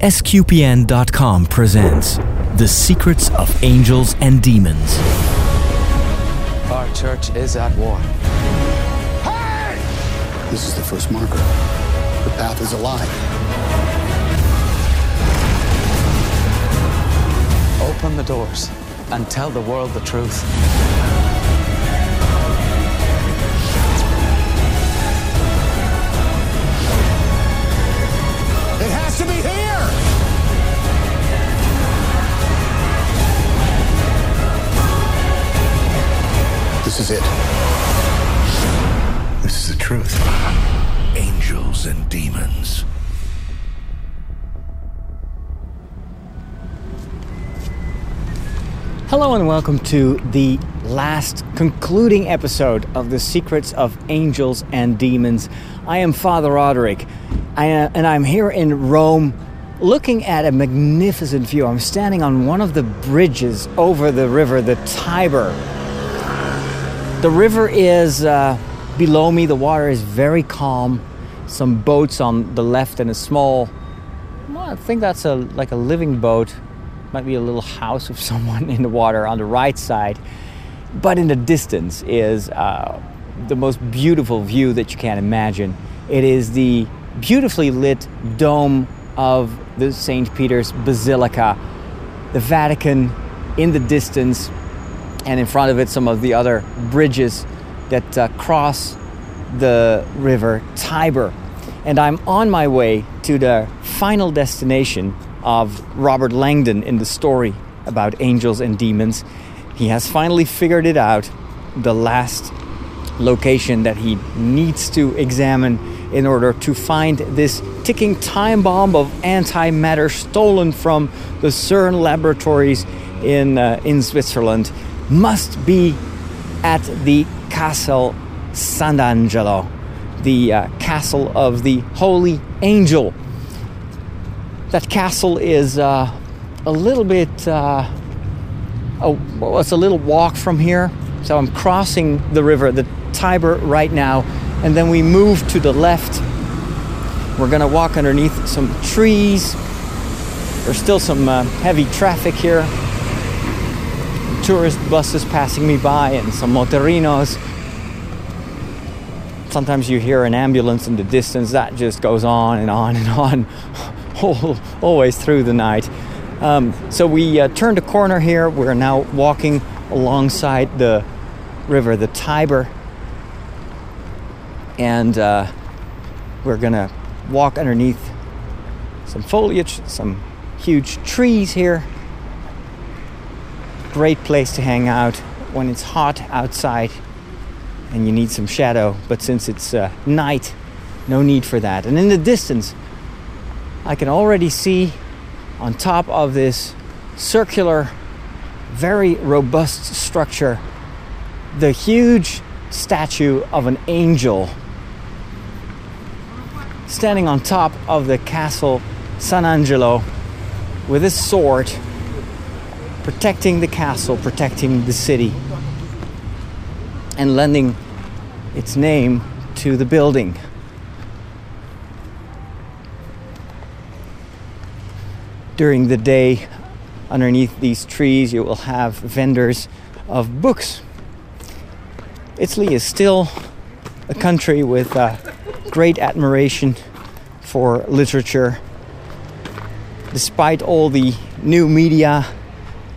SQPN.com presents The Secrets of Angels and Demons. Our church is at war. This is the first marker. The path is alive. Open the doors and tell the world the truth. This is it. This is the truth. angels and demons. Hello and welcome to the last concluding episode of The Secrets of Angels and Demons. I am Father Roderick, uh, and I'm here in Rome looking at a magnificent view. I'm standing on one of the bridges over the river, the Tiber. The river is uh, below me, the water is very calm. Some boats on the left and a small, well, I think that's a like a living boat might be a little house of someone in the water on the right side. But in the distance is uh, the most beautiful view that you can imagine. It is the beautifully lit dome of the St. Peter's Basilica, the Vatican in the distance, and in front of it, some of the other bridges that uh, cross the river Tiber. And I'm on my way to the final destination of Robert Langdon in the story about angels and demons. He has finally figured it out, the last location that he needs to examine in order to find this ticking time bomb of antimatter stolen from the CERN laboratories in, uh, in Switzerland must be at the Castle Sant'Angelo, the uh, castle of the Holy Angel. That castle is uh, a little bit, uh, oh, well, it's a little walk from here. So I'm crossing the river, the Tiber, right now, and then we move to the left. We're gonna walk underneath some trees. There's still some uh, heavy traffic here. Tourist buses passing me by and some motorinos. Sometimes you hear an ambulance in the distance. That just goes on and on and on, always through the night. Um, so we uh, turned a corner here. We're now walking alongside the river, the Tiber, and uh, we're gonna walk underneath some foliage, some huge trees here. Great place to hang out when it's hot outside and you need some shadow. But since it's uh, night, no need for that. And in the distance, I can already see on top of this circular, very robust structure the huge statue of an angel standing on top of the castle San Angelo with his sword protecting the castle, protecting the city, and lending its name to the building. During the day, underneath these trees, you will have vendors of books. Italy is still a country with uh, great admiration for literature. Despite all the new media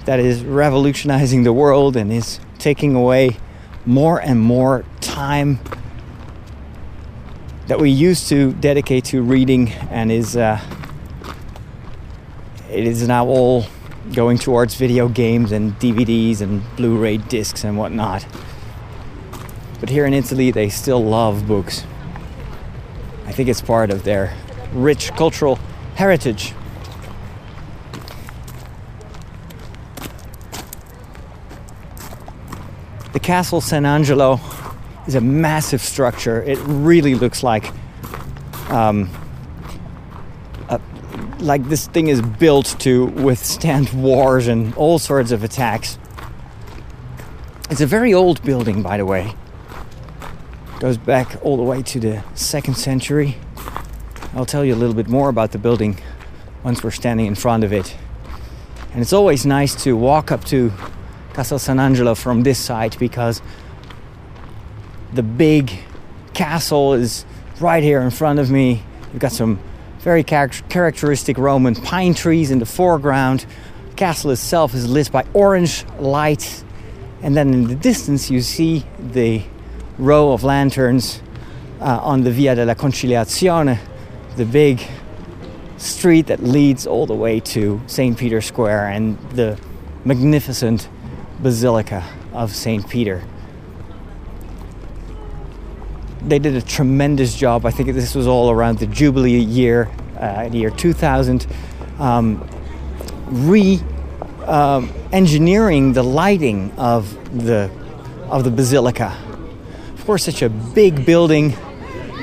that is revolutionizing the world and is taking away more and more time that we used to dedicate to reading and is uh, it is now all going towards video games and DVDs and Blu-ray discs and whatnot. But here in Italy, they still love books. I think it's part of their rich cultural heritage. The Castle San Angelo is a massive structure. It really looks like um, a, like this thing is built to withstand wars and all sorts of attacks. It's a very old building, by the way. Goes back all the way to the second century. I'll tell you a little bit more about the building once we're standing in front of it. And it's always nice to walk up to Castel San Angelo from this side because the big castle is right here in front of me. We've got some very char- characteristic Roman pine trees in the foreground. Castle itself is lit by orange light, and then in the distance you see the row of lanterns uh, on the Via della Conciliazione, the big street that leads all the way to St. Peter's Square and the magnificent Basilica of St. Peter. They did a tremendous job. I think this was all around the Jubilee year, uh, year 2000, um, re um, engineering the lighting of the of the basilica. Of course, such a big building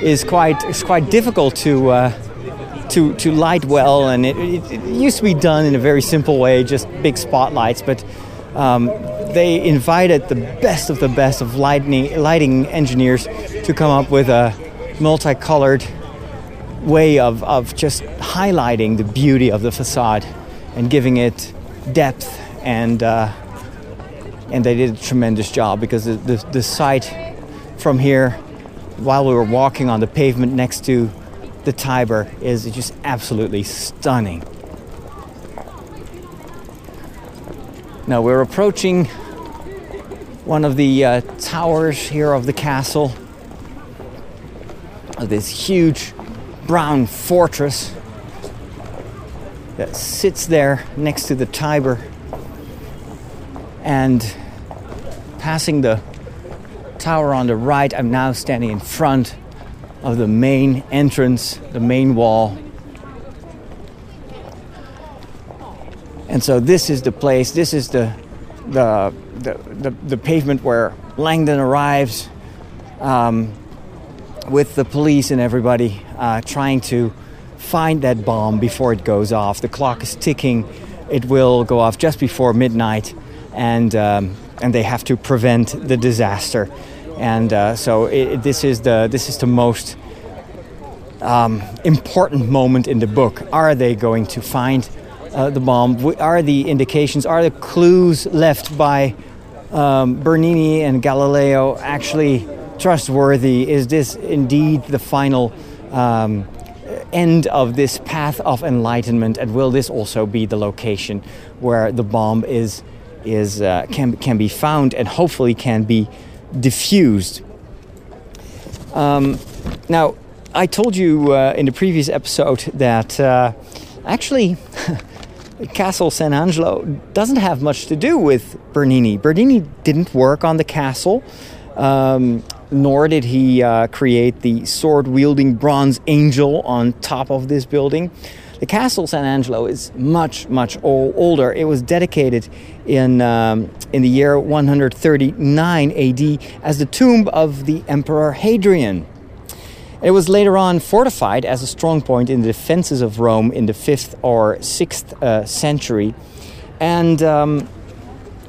is quite is quite difficult to uh, to to light well, and it, it, it, used to be done in a very simple way, just big spotlights. But um, they invited the best of the best of lighting lighting engineers to come up with a multicolored way of, of just highlighting the beauty of the facade and giving it depth and uh, and they did a tremendous job because the, the, the sight from here while we were walking on the pavement next to the Tiber is just absolutely stunning. Now we're approaching one of the uh, towers here of the castle, of this huge brown fortress that sits there next to the Tiber. And passing the tower on the right, I'm now standing in front of the main entrance, the main wall. And so this is the place, this is the the the, the, the pavement where Langdon arrives um, with the police and everybody uh, trying to find that bomb before it goes off. The clock is ticking. It will go off just before midnight, and um, and they have to prevent the disaster. And uh, so it, this is the this is the most um, important moment in the book. Are they going to find uh, the bomb? Are the indications? Are the clues left by um, Bernini and Galileo actually trustworthy? Is this indeed the final? Um, end of this path of enlightenment, and will this also be the location where the bomb is is uh, can can be found and hopefully can be diffused? Um, now, I told you uh, in the previous episode that uh, actually. Castle San Angelo doesn't have much to do with Bernini. Bernini didn't work on the castle. Um, nor did he uh, create the sword wielding bronze angel on top of this building. The Castle San Angelo is much, much old, older. It was dedicated in, um, in the year 139 AD as the tomb of the Emperor Hadrian. It was later on fortified as a strong point in the defenses of Rome in the 5th or 6th uh, century. And um,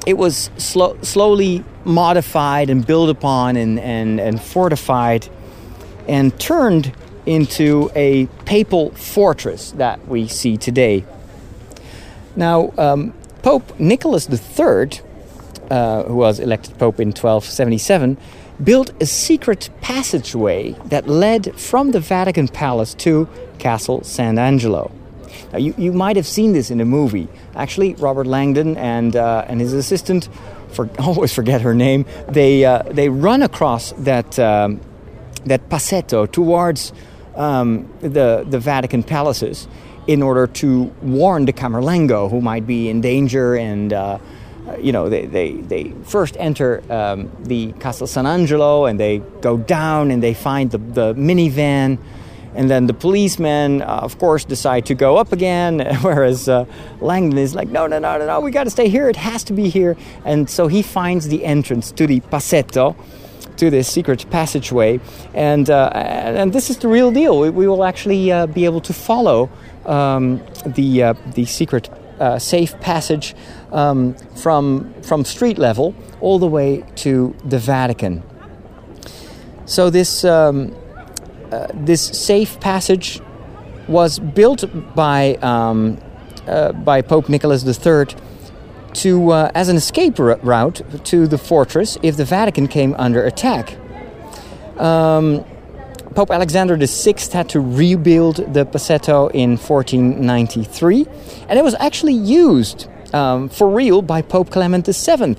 it was slow, slowly modified and built upon and, and, and fortified and turned into a papal fortress that we see today. Now, um, Pope Nicholas III, uh, who was elected Pope in 1277, built a secret passageway that led from the Vatican Palace to Castle San Angelo. Now, you, you might have seen this in a movie. Actually, Robert Langdon and, uh, and his assistant, for, always forget her name, they, uh, they run across that, um, that passetto towards um, the, the Vatican palaces in order to warn the Camerlengo who might be in danger and uh, you know, they, they, they first enter um, the Castel San Angelo and they go down and they find the, the minivan and then the policemen, uh, of course, decide to go up again, whereas uh, Langdon is like, no, no, no, no, no, we got to stay here. It has to be here. And so he finds the entrance to the passetto, to this secret passageway. And, uh, and this is the real deal. We, we will actually uh, be able to follow um, the, uh, the secret uh, safe passage um, from, from street level all the way to the Vatican. So, this. Um, uh, this safe passage was built by um, uh, by Pope Nicholas III to uh, as an escape route to the fortress if the Vatican came under attack. Um, Pope Alexander VI had to rebuild the Passetto in 1493, and it was actually used um, for real by Pope Clement VII.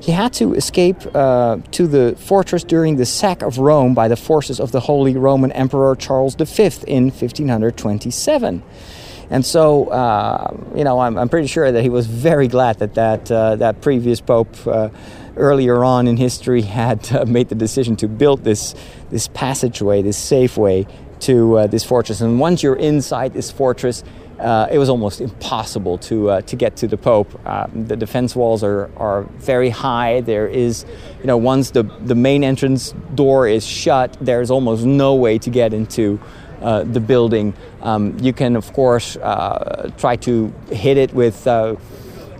He had to escape uh, to the fortress during the sack of Rome by the forces of the Holy Roman Emperor Charles V in 1527. And so, uh, you know, I'm, I'm, pretty sure that he was very glad that that, uh, that previous pope uh, earlier on in history had uh, made the decision to build this, this passageway, this safe way to uh, this fortress. And once you're inside this fortress, uh, it was almost impossible to uh, to get to the Pope. Uh, the defense walls are, are very high. There is, you know, once the the main entrance door is shut, there's almost no way to get into uh, the building. Um, you can, of course, uh, try to hit it with uh,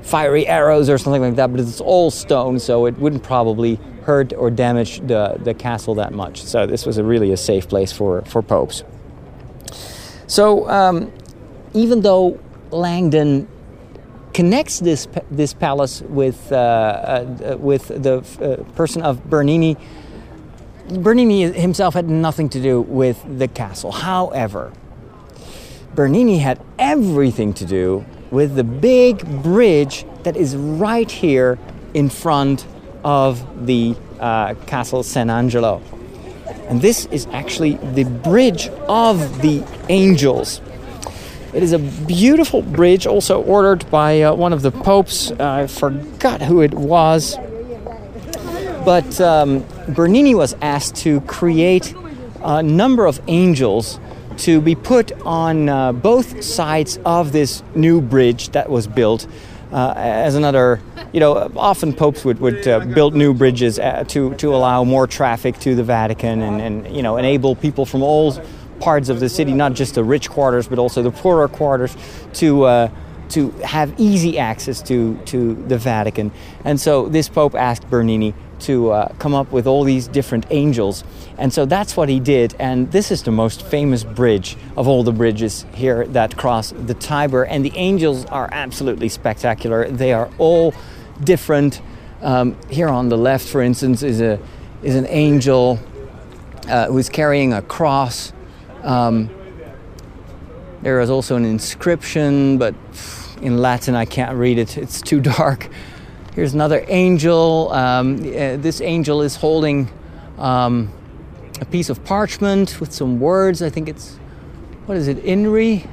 fiery arrows or something like that, but it's all stone, so it wouldn't probably hurt or damage the, the castle that much. So this was a really a safe place for, for popes. So um, even though Langdon connects this this palace with uh, uh, with the uh, person of Bernini, Bernini himself had nothing to do with the castle. However, Bernini had everything to do with the big bridge that is right here in front of the uh, Castle San Angelo. And this is actually the bridge of the angels. It is a beautiful bridge, also ordered by uh, one of the popes. I forgot who it was. But um, Bernini was asked to create a number of angels to be put on uh, both sides of this new bridge that was built. Uh, as another, you know, often popes would, would uh, build new bridges uh, to, to allow more traffic to the Vatican and, and, you know, enable people from all parts of the city, not just the rich quarters, but also the poorer quarters, to, uh, to have easy access to, to the Vatican. And so this pope asked Bernini to uh, come up with all these different angels. And so that's what he did. And this is the most famous bridge of all the bridges here that cross the Tiber. And the angels are absolutely spectacular. They are all different. Um, here on the left, for instance, is, a, is an angel uh, who is carrying a cross. Um, there is also an inscription, but in Latin I can't read it, it's too dark. Here's another angel. Um, uh, this angel is holding um, a piece of parchment with some words. I think it's what is it? Inri.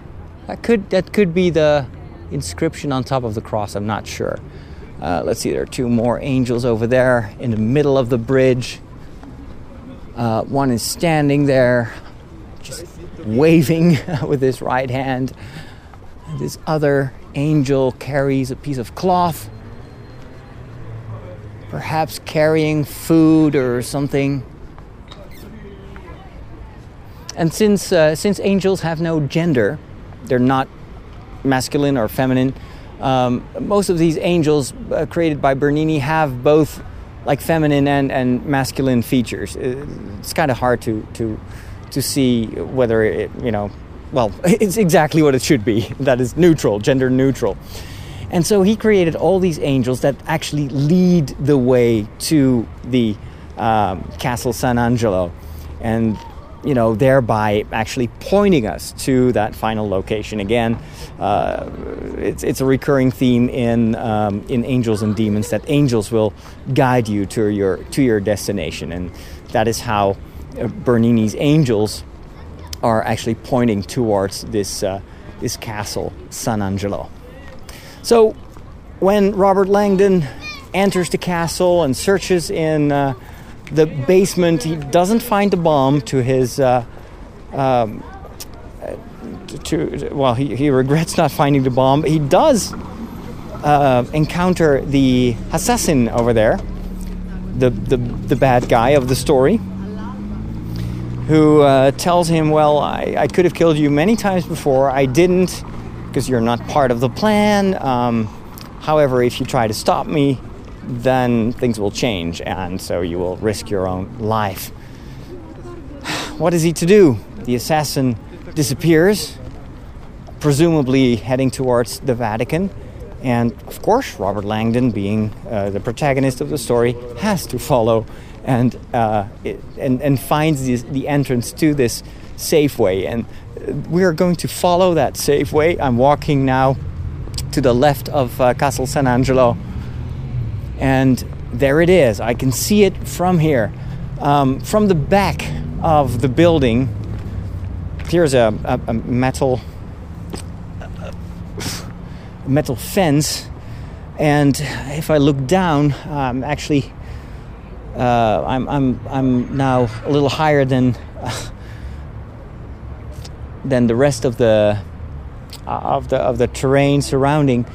That could that could be the inscription on top of the cross. I'm not sure. Uh, let's see. There are two more angels over there in the middle of the bridge. Uh, one is standing there, just waving with his right hand. This other angel carries a piece of cloth perhaps carrying food or something. And since, uh, since angels have no gender, they're not masculine or feminine, um, most of these angels uh, created by Bernini have both like feminine and, and masculine features. Uh, it's kind of hard to, to, to see whether it, you know, well, it's exactly what it should be. That is neutral, gender neutral. And so he created all these angels that actually lead the way to the um, Castle San Angelo. And you know, thereby actually pointing us to that final location. Again, uh, it's, it's a recurring theme in um, in Angels and Demons that angels will guide you to your to your destination, and that is how uh, Bernini's angels are actually pointing towards this uh, this castle, San Angelo. So, when Robert Langdon enters the castle and searches in uh, the basement, he doesn't find the bomb to his. Uh, um, to, well, he, he regrets not finding the bomb. He does uh, encounter the assassin over there, the, the, the bad guy of the story, who uh, tells him, Well, I, I could have killed you many times before. I didn't because you're not part of the plan. Um, however, if you try to stop me, then things will change, and so you will risk your own life. What is he to do? The assassin disappears, presumably heading towards the Vatican. And of course, Robert Langdon, being uh, the protagonist of the story, has to follow and uh, it, and, and finds the, the entrance to this safe way. And uh, we are going to follow that safe way. I'm walking now to the left of uh, Castle San Angelo, and there it is. I can see it from here. Um, from the back of the building, here's a, a, a metal metal fence, and if I look down, um, actually, uh, I'm, I'm, I'm now a little higher than than the rest of the uh, of the of the terrain surrounding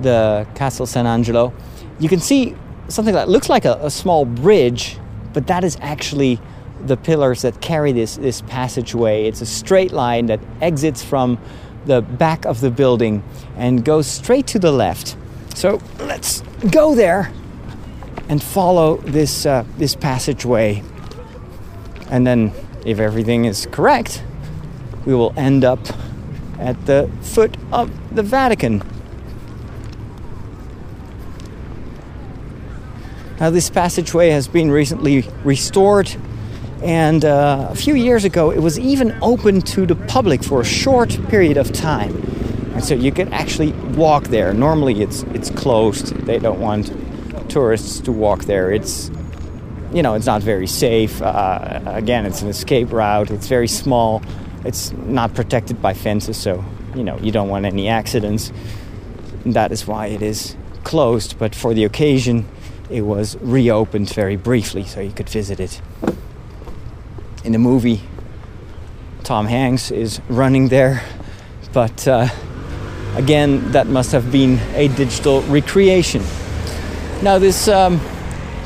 the Castle San Angelo. You can see something that looks like a, a small bridge, but that is actually the pillars that carry this this passageway. It's a straight line that exits from the back of the building and goes straight to the left. So let's go there and follow this uh, this passageway. And then, if everything is correct, we will end up at the foot of the Vatican. Now, this passageway has been recently restored, and uh, a few years ago it was even open to the public for a short period of time. And so you can actually walk there. Normally it's, it's closed, they don't want tourists to walk there. It's you know, it's not very safe. Uh, again, it's an escape route. It's very small. It's not protected by fences, so you know you don't want any accidents. That is why it is closed. But for the occasion, it was reopened very briefly, so you could visit it. In the movie, Tom Hanks is running there, but uh, again, that must have been a digital recreation. Now, this um,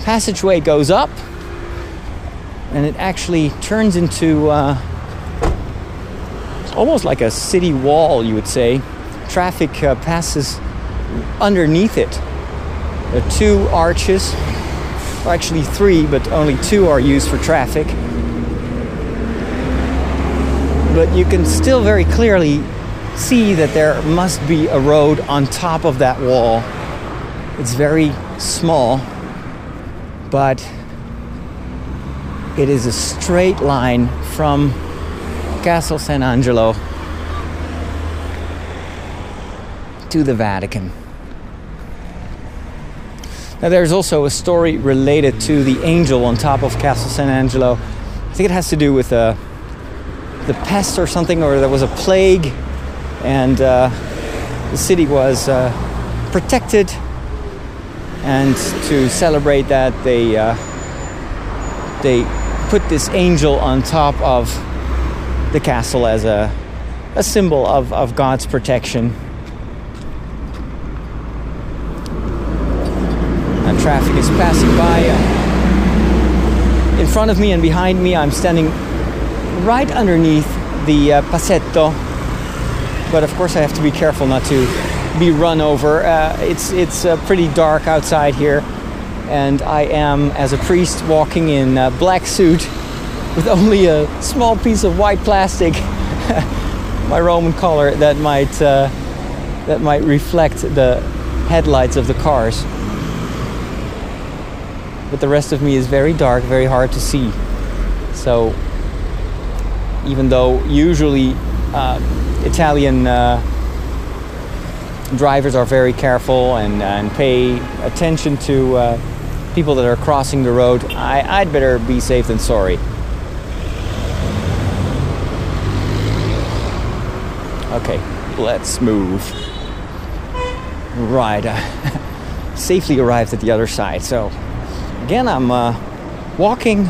passageway goes up and it actually turns into uh, almost like a city wall, you would say. Traffic uh, passes underneath it. Are two arches, actually three, but only two are used for traffic. But you can still very clearly see that there must be a road on top of that wall. It's very small, but it is a straight line from Castle San Angelo to the Vatican. Now, there's also a story related to the angel on top of Castle San Angelo. I think it has to do with uh, the pest or something, or there was a plague, and uh, the city was uh, protected. And to celebrate that, they uh, they put this angel on top of the castle as a, a symbol of, of God's protection. And traffic is passing by. Uh, in front of me and behind me, I'm standing right underneath the uh, Passetto. But of course, I have to be careful not to be run over. Uh, it's it's uh, pretty dark outside here, and I am, as a priest, walking in a black suit with only a small piece of white plastic, my Roman collar that might uh, that might reflect the headlights of the cars. But the rest of me is very dark, very hard to see. So even though usually uh, Italian uh, drivers are very careful and, and pay attention to uh, people that are crossing the road, I, I'd better be safe than sorry. Okay, let's move. Right, uh, safely arrived at the other side. So, again, I'm uh, walking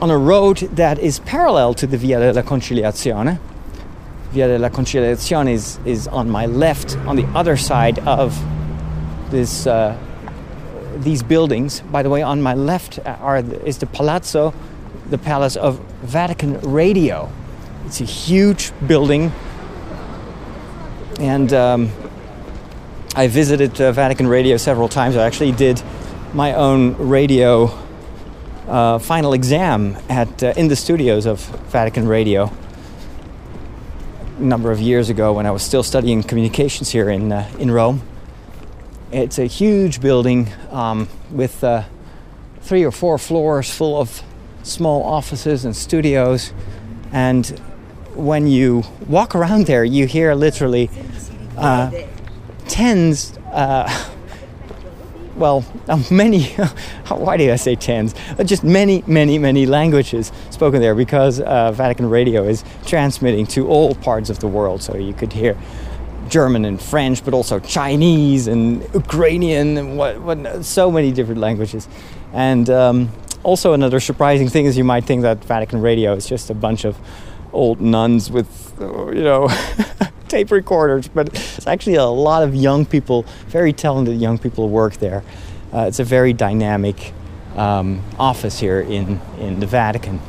on a road that is parallel to the Via della Conciliazione. Via della Conciliazione is, is on my left, on the other side of this uh, these buildings. By the way, on my left are is the Palazzo, the Palace of Vatican Radio. It's a huge building, and um, I visited uh, Vatican Radio several times. I actually did my own radio uh, final exam at uh, in the studios of Vatican Radio. a number of years ago when I was still studying communications here in uh, in Rome. It's a huge building um, with uh, three or four floors full of small offices and studios. And when you walk around there, you hear literally uh, tens, uh, well, uh, many, why do I say tens? Uh, just many, many, many languages spoken there because uh, Vatican Radio is transmitting to all parts of the world. So you could hear German and French, but also Chinese and Ukrainian and what, what so many different languages. And um, also another surprising thing is you might think that Vatican Radio is just a bunch of old nuns with, uh, you know, tape recorders, but it's actually a lot of young people, very talented young people work there. Uh, it's a very dynamic um, office here in, in the Vatican.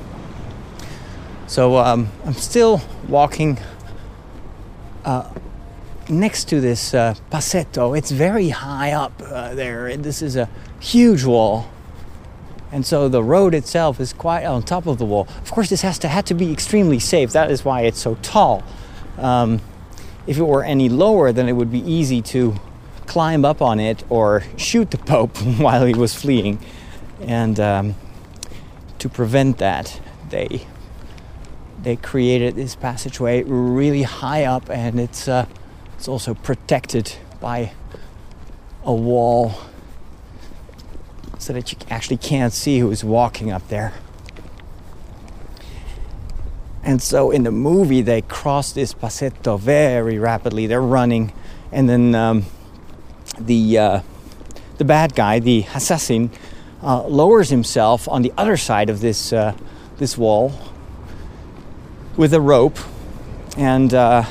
So um, I'm still walking uh, next to this uh, Passetto. It's very high up uh, there. This is a huge wall. And so the road itself is quite on top of the wall. Of course, this has to had to be extremely safe. That is why it's so tall. Um, if it were any lower, then it would be easy to climb up on it or shoot the Pope while he was fleeing. And um, to prevent that, they they created this passageway really high up, and it's uh, it's also protected by a wall so that you actually can't see who's walking up there. And so in the movie, they cross this passetto very rapidly. They're running, and then um, the uh, the bad guy, the assassin, uh, lowers himself on the other side of this uh, this wall with a rope, and uh,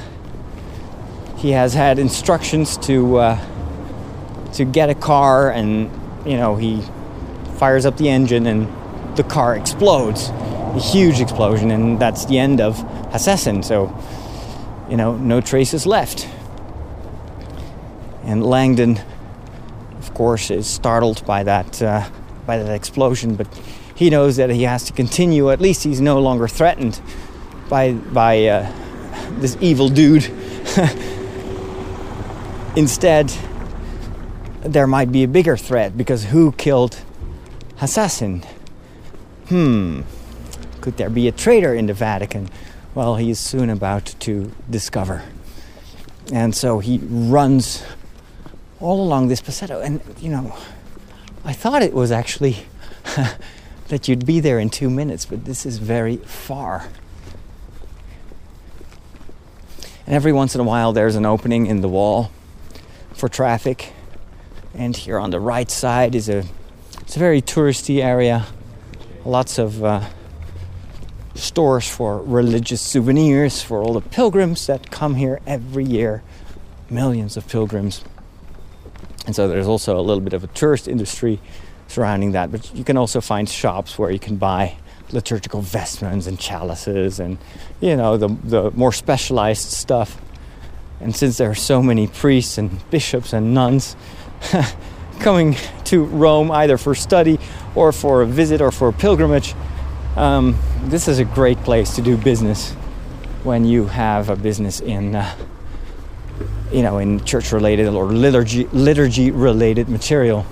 he has had instructions to uh, to get a car, and you know he fires up the engine, and the car explodes a huge explosion, and that's the end of Assassin. So, you know, no traces left. And Langdon, of course, is startled by that uh, by that explosion, but he knows that he has to continue. At least he's no longer threatened by by uh, this evil dude. Instead, there might be a bigger threat because who killed Assassin? Hmm. Could there be a traitor in the Vatican? Well, he is soon about to discover. And so he runs all along this Passetto. And, you know, I thought it was actually that you'd be there in two minutes, but this is very far. And every once in a while, there's an opening in the wall for traffic. And here on the right side is a it's a very touristy area. Lots of uh, stores for religious souvenirs for all the pilgrims that come here every year. Millions of pilgrims. And so there's also a little bit of a tourist industry surrounding that. But you can also find shops where you can buy liturgical vestments and chalices and, you know, the, the more specialized stuff. And since there are so many priests and bishops and nuns coming to Rome either for study or for a visit or for a pilgrimage, um, this is a great place to do business when you have a business in, uh, you know, in church-related or liturgy liturgy-related material.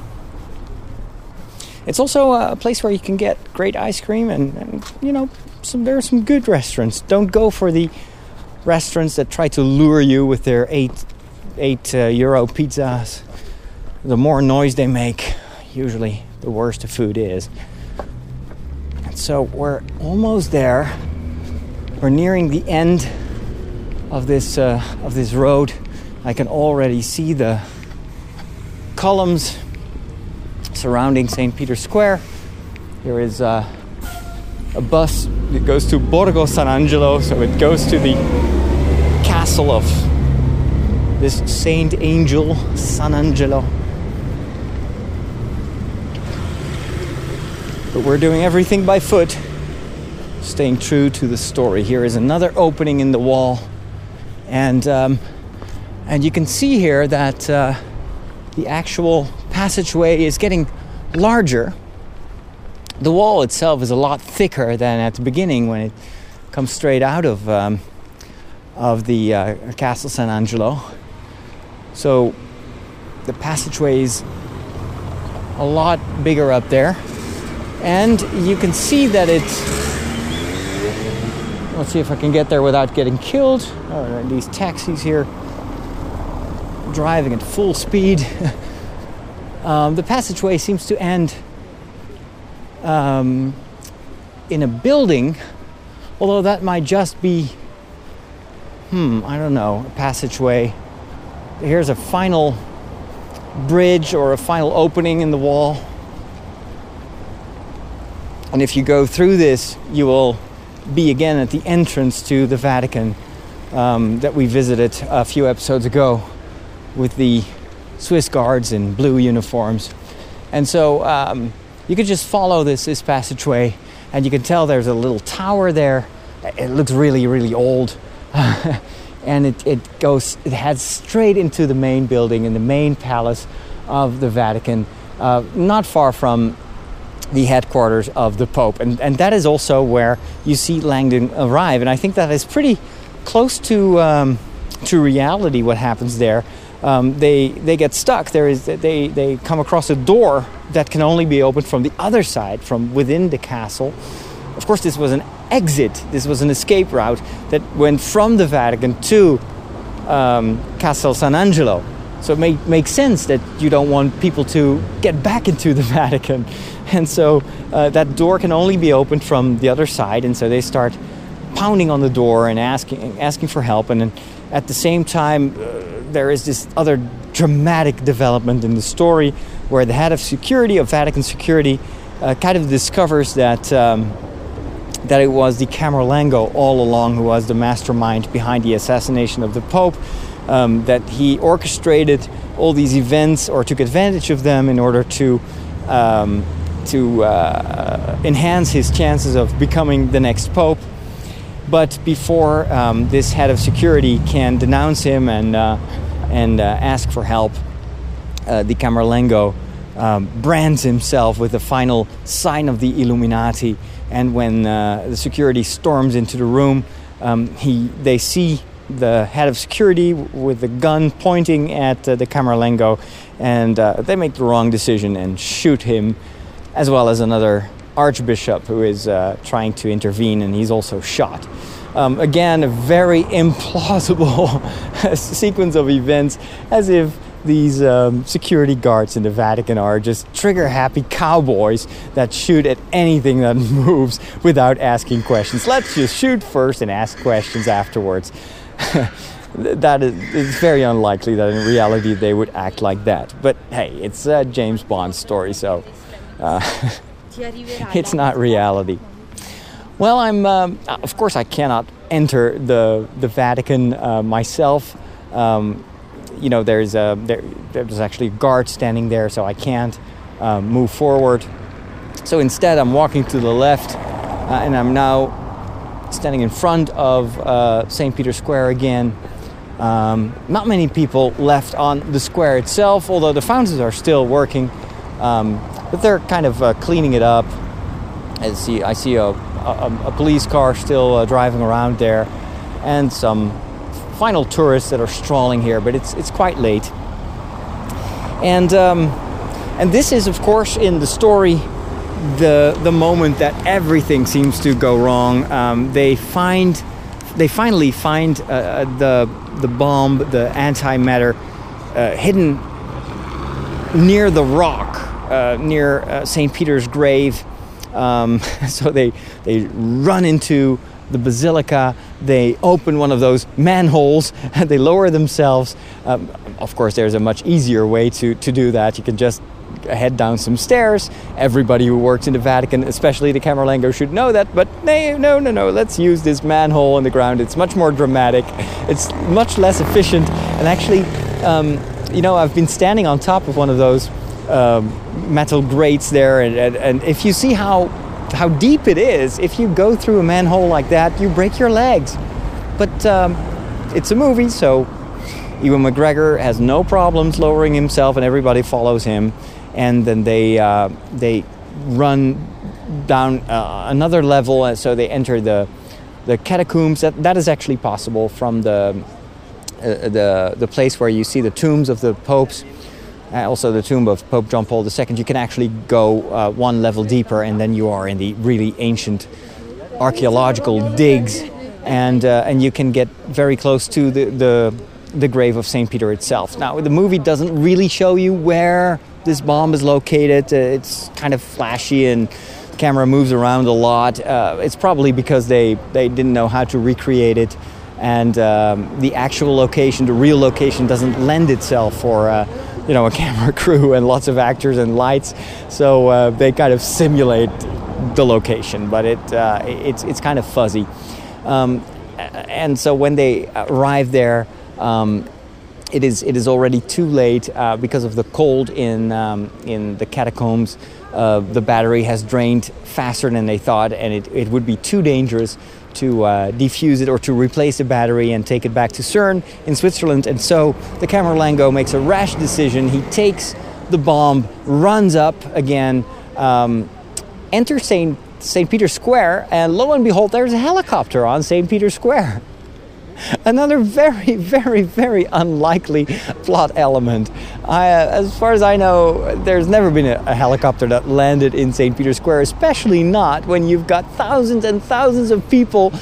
It's also a place where you can get great ice cream and, and you know, some, there are some good restaurants. Don't go for the restaurants that try to lure you with their eight eight uh, euro pizzas. The more noise they make, usually the worse the food is. So we're almost there. We're nearing the end of this uh, of this road. I can already see the columns surrounding St. Peter's Square. There is uh, a bus that goes to Borgo San Angelo, so it goes to the castle of this Saint Angel San Angelo. But we're doing everything by foot, staying true to the story. Here is another opening in the wall, and um, and you can see here that uh, the actual passageway is getting larger. The wall itself is a lot thicker than at the beginning when it comes straight out of um, of the uh, Castle San Angelo. So the passageway is a lot bigger up there, and you can see that it's. Let's see if I can get there without getting killed. Oh, these taxis here driving at full speed. um, the passageway seems to end um, in a building, although that might just be, hmm, I don't know, a passageway. Here's a final bridge or a final opening in the wall. And if you go through this, you will be again at the entrance to the Vatican um, that we visited a few episodes ago with the Swiss guards in blue uniforms. And so um, you could just follow this, this passageway, and you can tell there's a little tower there. It looks really, really old. and it, it goes, it heads straight into the main building in the main palace of the Vatican, uh, not far from the headquarters of the Pope. And, and that is also where you see Langdon arrive. And I think that is pretty close to, um, to reality what happens there. Um, they, they get stuck. There is, they, they come across a door that can only be opened from the other side, from within the castle. Of course, this was an exit, this was an escape route that went from the Vatican to um, Castle San Angelo. So it makes sense that you don't want people to get back into the Vatican. And so uh, that door can only be opened from the other side. And so they start pounding on the door and asking, asking for help. And then at the same time, uh, there is this other dramatic development in the story where the head of security, of Vatican security, uh, kind of discovers that. Um, that it was the Camerlengo all along who was the mastermind behind the assassination of the Pope, um, that he orchestrated all these events or took advantage of them in order to um, to uh, enhance his chances of becoming the next Pope. But before um, this head of security can denounce him and uh, and uh, ask for help, uh, the Camerlengo um, brands himself with the final sign of the Illuminati and when uh, the security storms into the room, um, he, they see the head of security with the gun pointing at uh, the Camerlengo, and uh, they make the wrong decision and shoot him, as well as another archbishop who is uh, trying to intervene, and he's also shot. Um, again, a very implausible sequence of events, as if these um, security guards in the Vatican are just trigger happy cowboys that shoot at anything that moves without asking questions. Let's just shoot first and ask questions afterwards. that is it's very unlikely that in reality they would act like that. But hey, it's a James Bond story, so uh, it's not reality. Well, I'm um, of course I cannot enter the the Vatican uh, myself. Um, you know, there's a there, there's actually a guard standing there, so I can't um, move forward. So instead, I'm walking to the left, uh, and I'm now standing in front of uh, St. Peter's Square again. Um, not many people left on the square itself, although the fountains are still working, um, but they're kind of uh, cleaning it up. I see, I see a, a, a police car still uh, driving around there, and some final tourists that are strolling here, but it's it's quite late. And um, and this is, of course, in the story, the the moment that everything seems to go wrong. Um, they find they finally find uh, uh the the bomb, the antimatter, uh, hidden near the rock, uh, near uh, Saint Peter's grave. Um, so they they run into the basilica, they open one of those manholes, and they lower themselves. Um, of course, there's a much easier way to, to do that. You can just head down some stairs. Everybody who works in the Vatican, especially the Camerlengo, should know that. But no, no, no, no. Let's use this manhole in the ground. It's much more dramatic. It's much less efficient. And actually, um, you know, I've been standing on top of one of those um, metal grates there, and, and, and if you see how how deep it is. If you go through a manhole like that, you break your legs. But um, it's a movie, so Ewan McGregor has no problems lowering himself, and everybody follows him. And then they uh, they run down uh, another level, and so they enter the the catacombs. That, that is actually possible from the, uh, the, the place where you see the tombs of the popes. Uh, also, the tomb of Pope John Paul II. You can actually go uh, one level deeper, and then you are in the really ancient archaeological digs, and uh, and you can get very close to the, the the grave of Saint Peter itself. Now, the movie doesn't really show you where this bomb is located. Uh, it's kind of flashy and the camera moves around a lot. Uh, it's probably because they, they didn't know how to recreate it, and um, the actual location, the real location, doesn't lend itself for uh, you know a camera crew and lots of actors and lights. So uh, they kind of simulate the location, but it uh, it's it's kind of fuzzy. Um, and so when they arrive there. Um, it is it is already too late uh, because of the cold in um, in the catacombs. Uh, the battery has drained faster than they thought, and it, it would be too dangerous to uh, defuse it or to replace the battery and take it back to CERN in Switzerland. And so the Camerlengo makes a rash decision. He takes the bomb, runs up again, um, enters St. St. Peter's Square, and lo and behold, there's a helicopter on St. Peter's Square. Another very, very, very unlikely plot element. I, uh, as far as I know, there's never been a, a helicopter that landed in St. Peter's Square, especially not when you've got thousands and thousands of people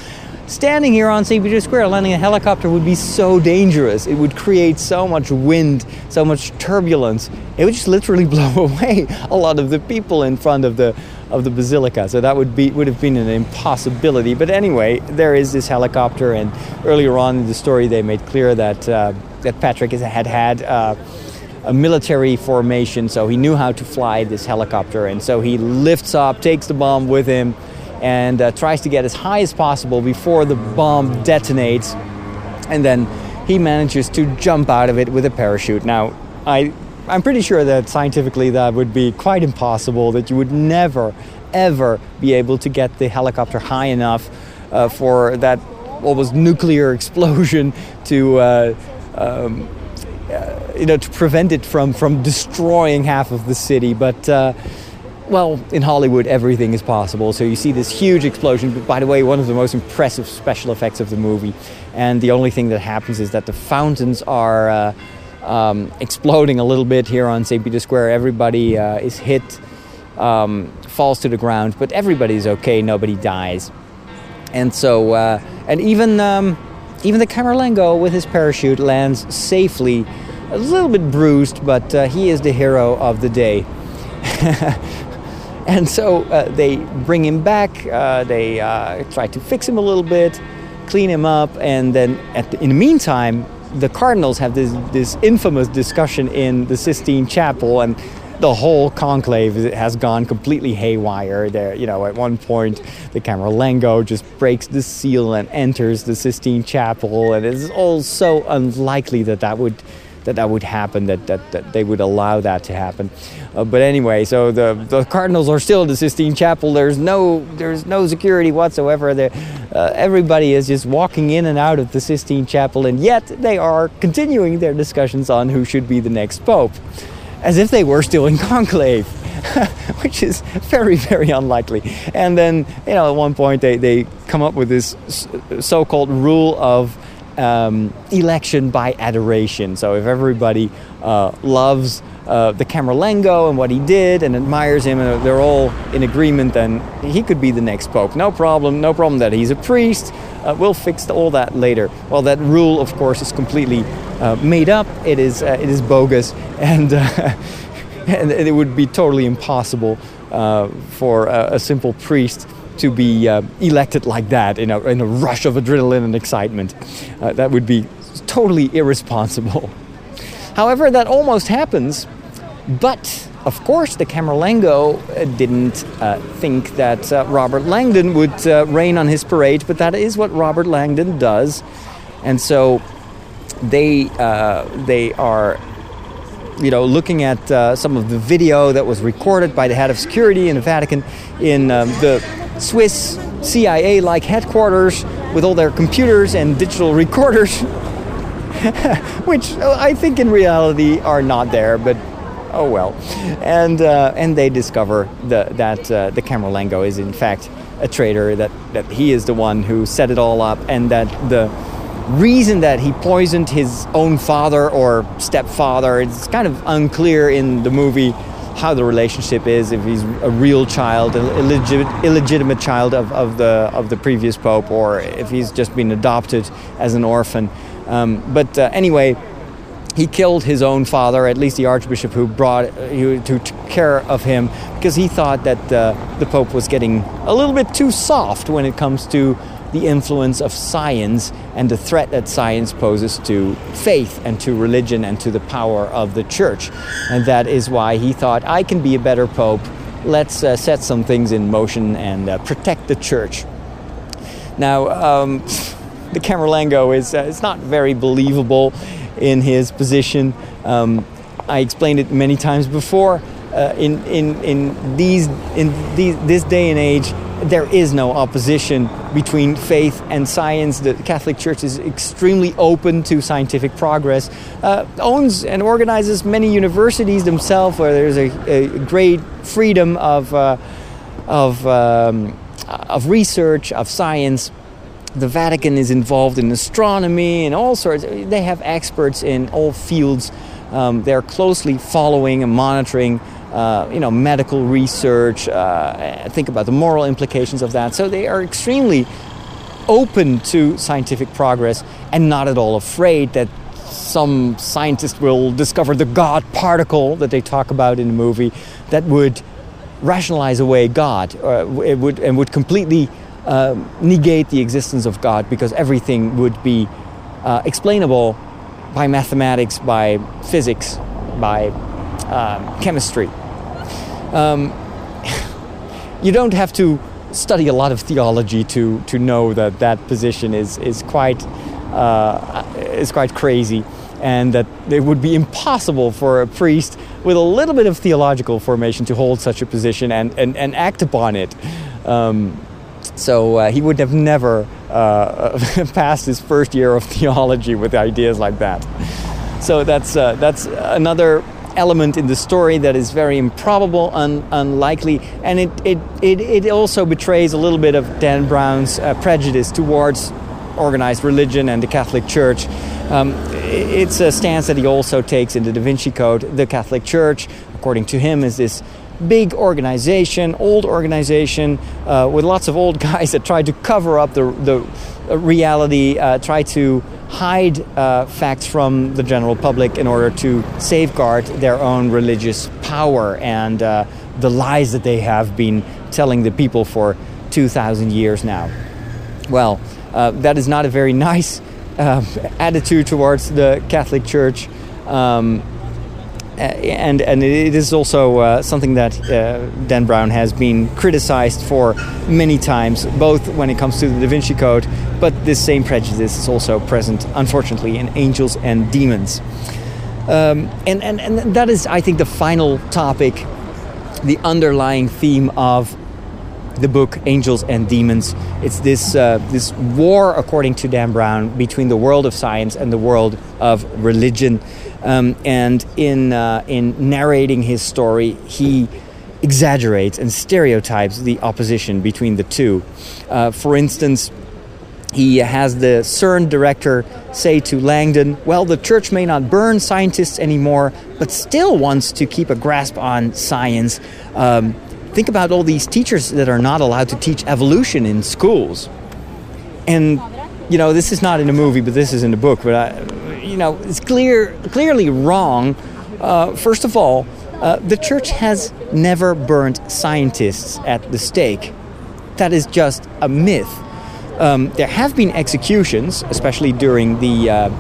standing here on St. Peter's Square, landing a helicopter would be so dangerous. It would create so much wind, so much turbulence. It would just literally blow away a lot of the people in front of the of the basilica. So that would be would have been an impossibility. But anyway, there is this helicopter, and earlier on in the story, they made clear that uh, that Patrick had had. Uh, a military formation, so he knew how to fly this helicopter, and so he lifts up, takes the bomb with him, and uh, tries to get as high as possible before the bomb detonates. And then he manages to jump out of it with a parachute. Now, I, I'm pretty sure that scientifically that would be quite impossible, that you would never, ever be able to get the helicopter high enough uh, for that almost nuclear explosion to. Uh, um, uh, you know, to prevent it from, from destroying half of the city, but uh, well, in Hollywood, everything is possible. So you see this huge explosion. But by the way, one of the most impressive special effects of the movie. And the only thing that happens is that the fountains are uh, um, exploding a little bit here on St. Peter's Square. Everybody uh, is hit, um, falls to the ground, but everybody is okay. Nobody dies. And so, uh, and even um, even the Camerlengo with his parachute lands safely, a little bit bruised, but uh, he is the hero of the day. And so uh, they bring him back, uh, they uh, try to fix him a little bit, clean him up, and then the, in the meantime, the Cardinals have this, this infamous discussion in the Sistine Chapel, and the whole conclave has gone completely haywire. There, you know, at one point, the Camerlengo just breaks the seal and enters the Sistine Chapel, and it's all so unlikely that that would that that would happen, that, that, that they would allow that to happen. Uh, but anyway, so the, the Cardinals are still in the Sistine Chapel. There's no there's no security whatsoever. There, uh, everybody is just walking in and out of the Sistine Chapel, and yet they are continuing their discussions on who should be the next pope, as if they were still in conclave. which is very, very unlikely. And then, you know, at one point they, they come up with this so called rule of um, election by adoration. So if everybody uh, loves uh, the Camerlengo and what he did and admires him, and they're all in agreement, then he could be the next pope. No problem, no problem that he's a priest. Uh, we'll fix all that later. Well, that rule, of course, is completely uh, made up. It is, uh, it is bogus, and, uh, and it would be totally impossible for a, a simple priest to be uh, elected like that in a, in a rush of adrenaline and excitement. Uh, that would be totally irresponsible. However, that almost happens, but of course, the Camerlengo uh, didn't uh, think that uh, Robert Langdon would uh, rain on his parade, but that is what Robert Langdon does. And so they, they are you know, looking at uh, some of the video that was recorded by the head of security in the Vatican in um, the Swiss CIA like headquarters with all their computers and digital recorders, which I think in reality are not there, but oh well. And, uh, and they discover the, that uh, the Camerlengo is in fact a traitor, that, that he is the one who set it all up, and that the reason that he poisoned his own father or stepfather, it's kind of unclear in the movie how the relationship is, if he's a real child, an illegit- illegitimate child of, of, the, of the previous pope, or if he's just been adopted as an orphan. Um, but uh, anyway, he killed his own father, at least the archbishop who brought who took care of him, because he thought that uh, the pope was getting a little bit too soft when it comes to the influence of science and the threat that science poses to faith and to religion and to the power of the church. And that is why he thought, I can be a better pope. Let's uh, set some things in motion and uh, protect the church. Now, um, the Camerlengo is, uh, is not very believable in his position. Um, I explained it many times before. Uh, in, in, in, these, in these, this day and age, there is no opposition between faith and science. The Catholic Church is extremely open to scientific progress, uh, owns and organizes many universities themselves where there's a, a great freedom of, uh, of, um, of research, of science. The Vatican is involved in astronomy and all sorts. They have experts in all fields. Um, they're closely following and monitoring uh, you know, medical research, uh, think about the moral implications of that. So they are extremely open to scientific progress and not at all afraid that some scientist will discover the God particle that they talk about in the movie that would rationalize away God uh, it would, and would completely uh, negate the existence of God because everything would be uh, explainable by mathematics, by physics, by um, chemistry. Um, you don't have to study a lot of theology to, to know that that position is, is, quite, uh, is quite crazy and that it would be impossible for a priest with a little bit of theological formation to hold such a position and, and, and act upon it. Um, so uh, he would have never uh, passed his first year of theology with ideas like that. So that's, uh, that's another element in the story that is very improbable, and unlikely, and it, it, it, it, also betrays a little bit of Dan Brown's uh, prejudice towards organized religion and the Catholic Church. Um, it's a stance that he also takes in the Da Vinci Code. The Catholic Church, according to him, is this big organization, old organization, uh, with lots of old guys that try to cover up the, the reality, uh, try to hide uh, facts from the general public in order to safeguard their own religious power and uh, the lies that they have been telling the people for 2,000 years now. Well, uh, that is not a very nice uh, attitude towards the Catholic Church. Um, uh, and and it is also uh, something that uh, Dan Brown has been criticized for many times, both when it comes to the Da Vinci Code, but this same prejudice is also present, unfortunately, in angels and demons. Um, and, and, and that is, I think, the final topic, the underlying theme of the book Angels and Demons. It's this uh, this war, according to Dan Brown, between the world of science and the world of religion. Um, and in, uh, in narrating his story, he exaggerates and stereotypes the opposition between the two. Uh, for instance, he has the CERN director say to Langdon, Well, the church may not burn scientists anymore, but still wants to keep a grasp on science. Um, think about all these teachers that are not allowed to teach evolution in schools. And, you know, this is not in the movie, but this is in the book. But I, you know, it's clear, clearly wrong. Uh, first of all, uh, the church has never burned scientists at the stake. That is just a myth. Um, there have been executions, especially during the uh,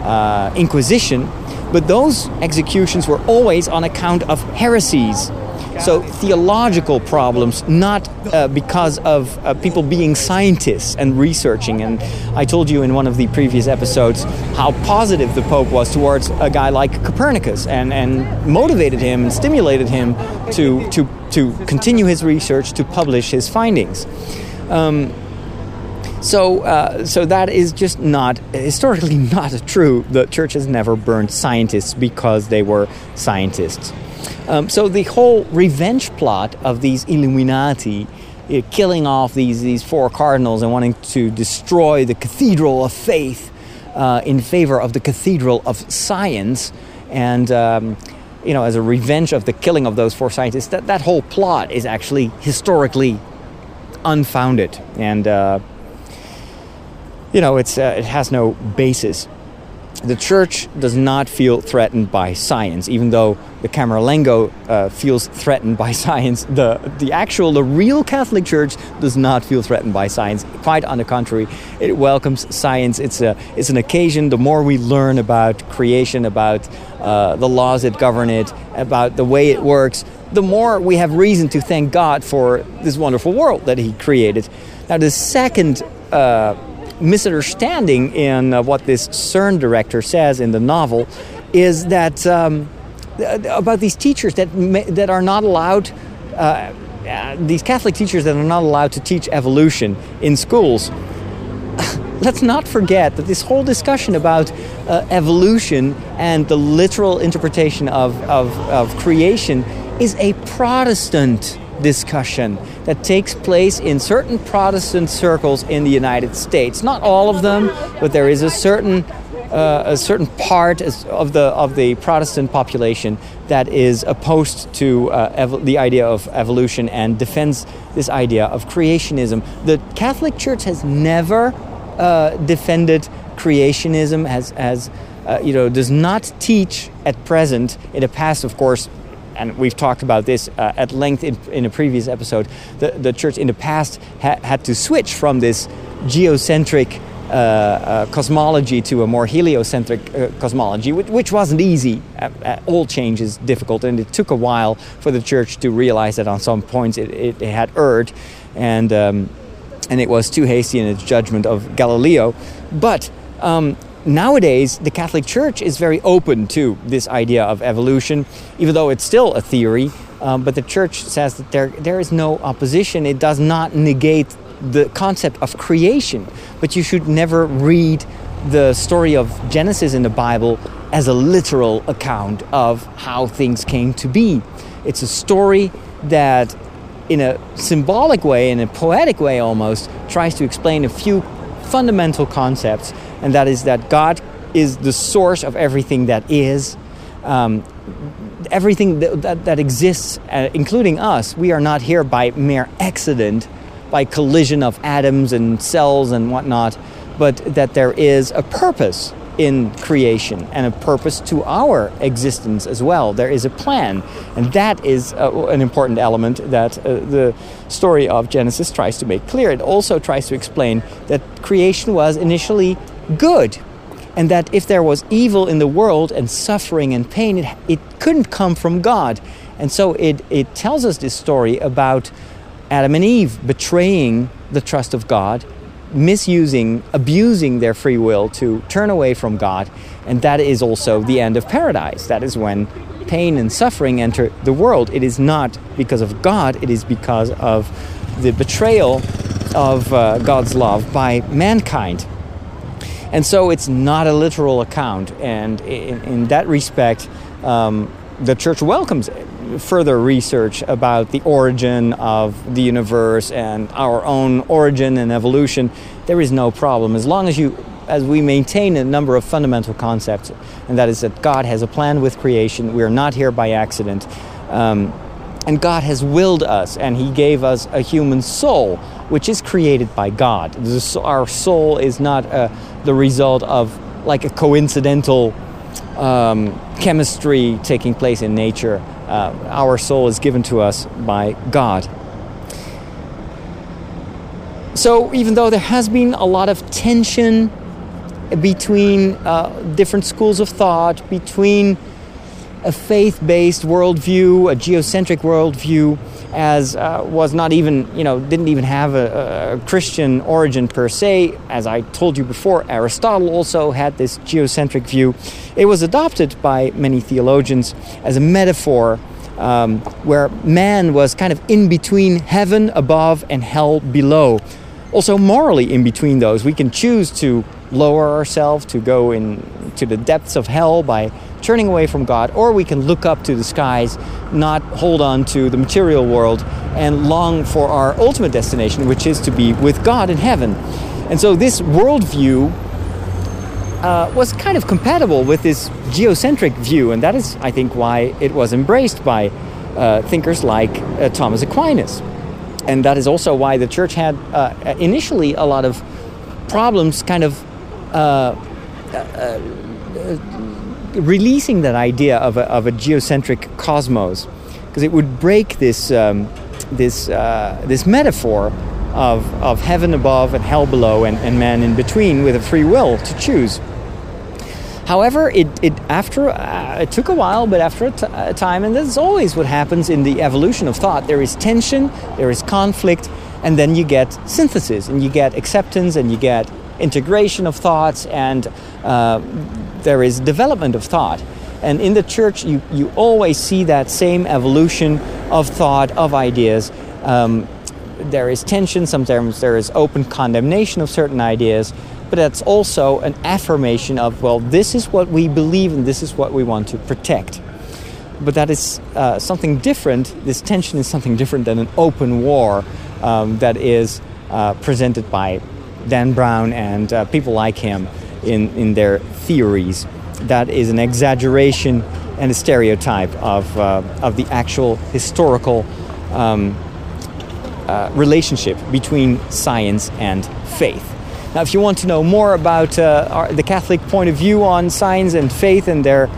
uh Inquisition, but those executions were always on account of heresies. So theological problems, not uh, because of uh, people being scientists and researching. And I told you in one of the previous episodes how positive the Pope was towards a guy like Copernicus and, and motivated him and stimulated him to, to, to continue his research, to publish his findings. Um, so, uh, so that is just not historically not true. The church has never burned scientists because they were scientists. Um, so the whole revenge plot of these Illuminati know, killing off these these four cardinals and wanting to destroy the cathedral of faith uh, in favor of the cathedral of science, and um, you know, as a revenge of the killing of those four scientists. That that whole plot is actually historically unfounded, and uh, you know, it's uh, it has no basis the church does not feel threatened by science, even though the Camerlengo uh, feels threatened by science. The, the actual, the real Catholic Church does not feel threatened by science. Quite on the contrary, it welcomes science. It's, a, it's an occasion, the more we learn about creation, about uh, the laws that govern it, about the way it works, the more we have reason to thank God for this wonderful world that He created. Now, the second uh, misunderstanding in uh, what this CERN director says in the novel is that um, about these teachers that that are not allowed. Uh, uh, these Catholic teachers that are not allowed to teach evolution in schools. Let's not forget that this whole discussion about uh, evolution and the literal interpretation of, of, of creation is a Protestant discussion that takes place in certain Protestant circles in the United States. Not all of them, but there is a certain uh, a certain part of the of the Protestant population that is opposed to uh, the idea of evolution and defends this idea of creationism. The Catholic Church has never uh, defended creationism, has has uh, you know does not teach at present. In the past, of course, and we've talked about this uh, at length in, in, a previous episode, the, the church in the past ha- had to switch from this geocentric cosmology to a more heliocentric uh, cosmology, which, which, wasn't easy. all change is difficult, and it took a while for the church to realize that on some points it, it, it had erred, and um, and it was too hasty in its judgment of Galileo. But um, nowadays the Catholic Church is very open to this idea of evolution, even though it's still a theory. Um, but the Church says that there there is no opposition. It does not negate the concept of creation, but you should never read the story of Genesis in the Bible as a literal account of how things came to be. It's a story that, in a symbolic way, in a poetic way almost, tries to explain a few fundamental concepts and that is that God is the source of everything that is. Um, everything that, that, that exists, uh, including us, we are not here by mere accident, by collision of atoms and cells and whatnot, but that there is a purpose in creation and a purpose to our existence as well. There is a plan, and that is uh, an important element that uh, the story of Genesis tries to make clear. It also tries to explain that creation was initially good. And that if there was evil in the world and suffering and pain, it, it couldn't come from God. And so it, it tells us this story about Adam and Eve betraying the trust of God, misusing, abusing their free will to turn away from God. And that is also the end of paradise. That is when pain and suffering enter the world. It is not because of God, it is because of the betrayal of uh, God's love by mankind. And so it's not a literal account. And in, in that respect, um, the church welcomes further research about the origin of the universe and our own origin and evolution. There is no problem as long as you as we maintain a number of fundamental concepts, and that is that God has a plan with creation. We are not here by accident. Um, and God has willed us, and He gave us a human soul, which is created by God. Our soul is not uh, the result of like a coincidental um, chemistry taking place in nature. Uh, our soul is given to us by God. So, even though there has been a lot of tension between uh, different schools of thought, between a faith based worldview, a geocentric worldview, as uh, was not even, you know, didn't even have a, a, Christian origin per se. As I told you before, Aristotle also had this geocentric view. It was adopted by many theologians as a metaphor um, where man was kind of in between heaven above and hell below. Also, morally in between those, we can choose to lower ourselves, to go into the depths of hell by turning away from God, or we can look up to the skies, not hold on to the material world, and long for our ultimate destination, which is to be with God in heaven. And so this worldview uh, was kind of compatible with this geocentric view, and that is, I think, why it was embraced by uh, thinkers like uh, Thomas Aquinas. And that is also why the church had uh, initially a lot of problems kind of uh, uh, releasing that idea of a, of a geocentric cosmos, because it would break this, um, this, this metaphor of, of heaven above and hell below and, and man in between with a free will to choose. However, it, it after uh, it took a while, but after a, t- a time, and that's always what happens in the evolution of thought. There is tension, there is conflict, and then you get synthesis, and you get acceptance, and you get integration of thoughts, and uh, there is development of thought. And in the church, you, you always see that same evolution of thought, of ideas. Um, there is tension, sometimes there is open condemnation of certain ideas, but that's also an affirmation of, well, this is what we believe and this is what we want to protect. But that is uh, something different. This tension is something different than an open war um, that is uh, presented by Dan Brown and uh, people like him in, in their theories. That is an exaggeration and a stereotype of, uh, of the actual historical um, uh, relationship between science and faith. Now, if you want to know more about uh, our, the Catholic point of view on science and faith and their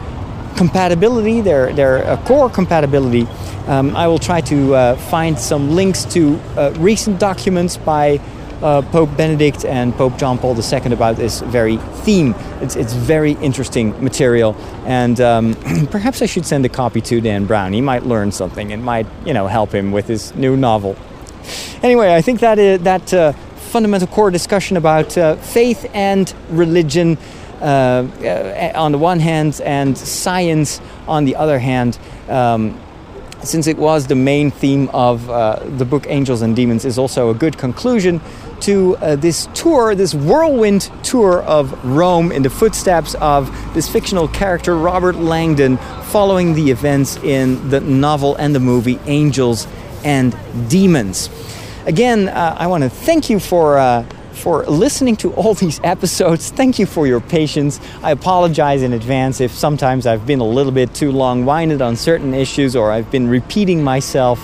compatibility, their, their uh, core compatibility, um, I will try to uh, find some links to uh, recent documents by uh, Pope Benedict and Pope John Paul II about this very theme. It's, it's very interesting material, and um, perhaps I should send a copy to Dan Brown. He might learn something. It might, you know, help him with his new novel. Anyway, I think that is, that uh, fundamental core discussion about uh, faith and religion uh, uh, on the one hand and science on the other hand. Um, since it was the main theme of uh, the book Angels and Demons, is also a good conclusion to uh, this tour, this whirlwind tour of Rome in the footsteps of this fictional character, Robert Langdon, following the events in the novel and the movie Angels and Demons. Again, uh, I want to thank you for. Uh, for listening to all these episodes. Thank you for your patience. I apologize in advance if sometimes I've been a little bit too long winded on certain issues or I've been repeating myself.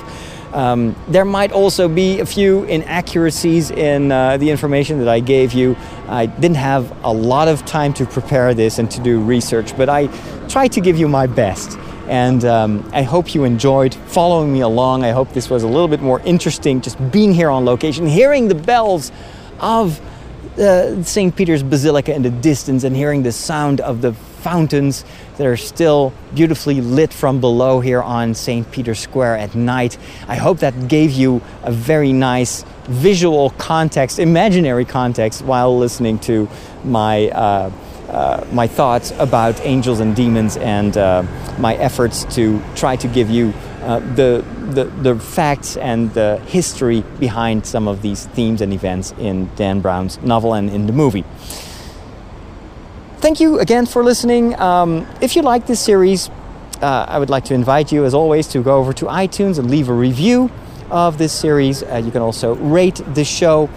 Um, there might also be a few inaccuracies in uh, the information that I gave you. I didn't have a lot of time to prepare this and to do research, but I tried to give you my best. And um, I hope you enjoyed following me along. I hope this was a little bit more interesting just being here on location, hearing the bells of uh, St. Peter's Basilica in the distance and hearing the sound of the fountains that are still beautifully lit from below here on St. Peter's Square at night. I hope that gave you a very nice visual context, imaginary context, while listening to my. Uh, uh, my thoughts about angels and demons and uh, my efforts to try to give you uh, the, the, the facts and the history behind some of these themes and events in Dan Brown's novel and in the movie. Thank you again for listening. Um, if you like this series, uh, I would like to invite you, as always, to go over to iTunes and leave a review of this series. Uh, you can also rate the show.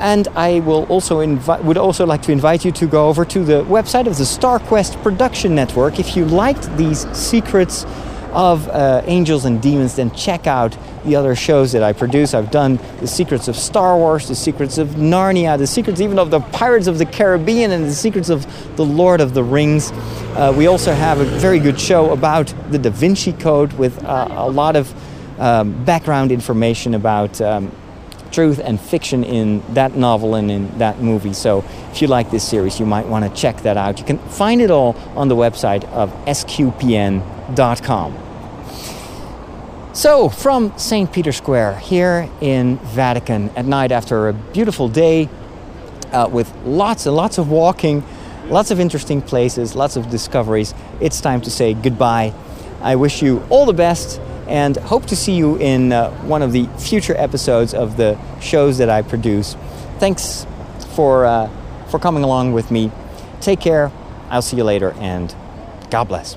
And I will also invi- would also like to invite you to go over to the website of the StarQuest Production Network. If you liked these secrets of uh, angels and demons, then check out the other shows that I produce. I've done the secrets of Star Wars, the secrets of Narnia, the secrets even of the Pirates of the Caribbean, and the secrets of the Lord of the Rings. Uh, we also have a very good show about the Da Vinci Code with uh, a lot of um, background information about. Um, truth and fiction in that novel and in that movie. So if you like this series, you might want to check that out. You can find it all on the website of sqpn.com. So, from St. Peter Square here in Vatican at night after a beautiful day uh, with lots and lots of walking, lots of interesting places, lots of discoveries, it's time to say goodbye. I wish you all the best and hope to see you in uh, one of the future episodes of the shows that I produce. Thanks for, uh, for coming along with me. Take care. I'll see you later, and God bless.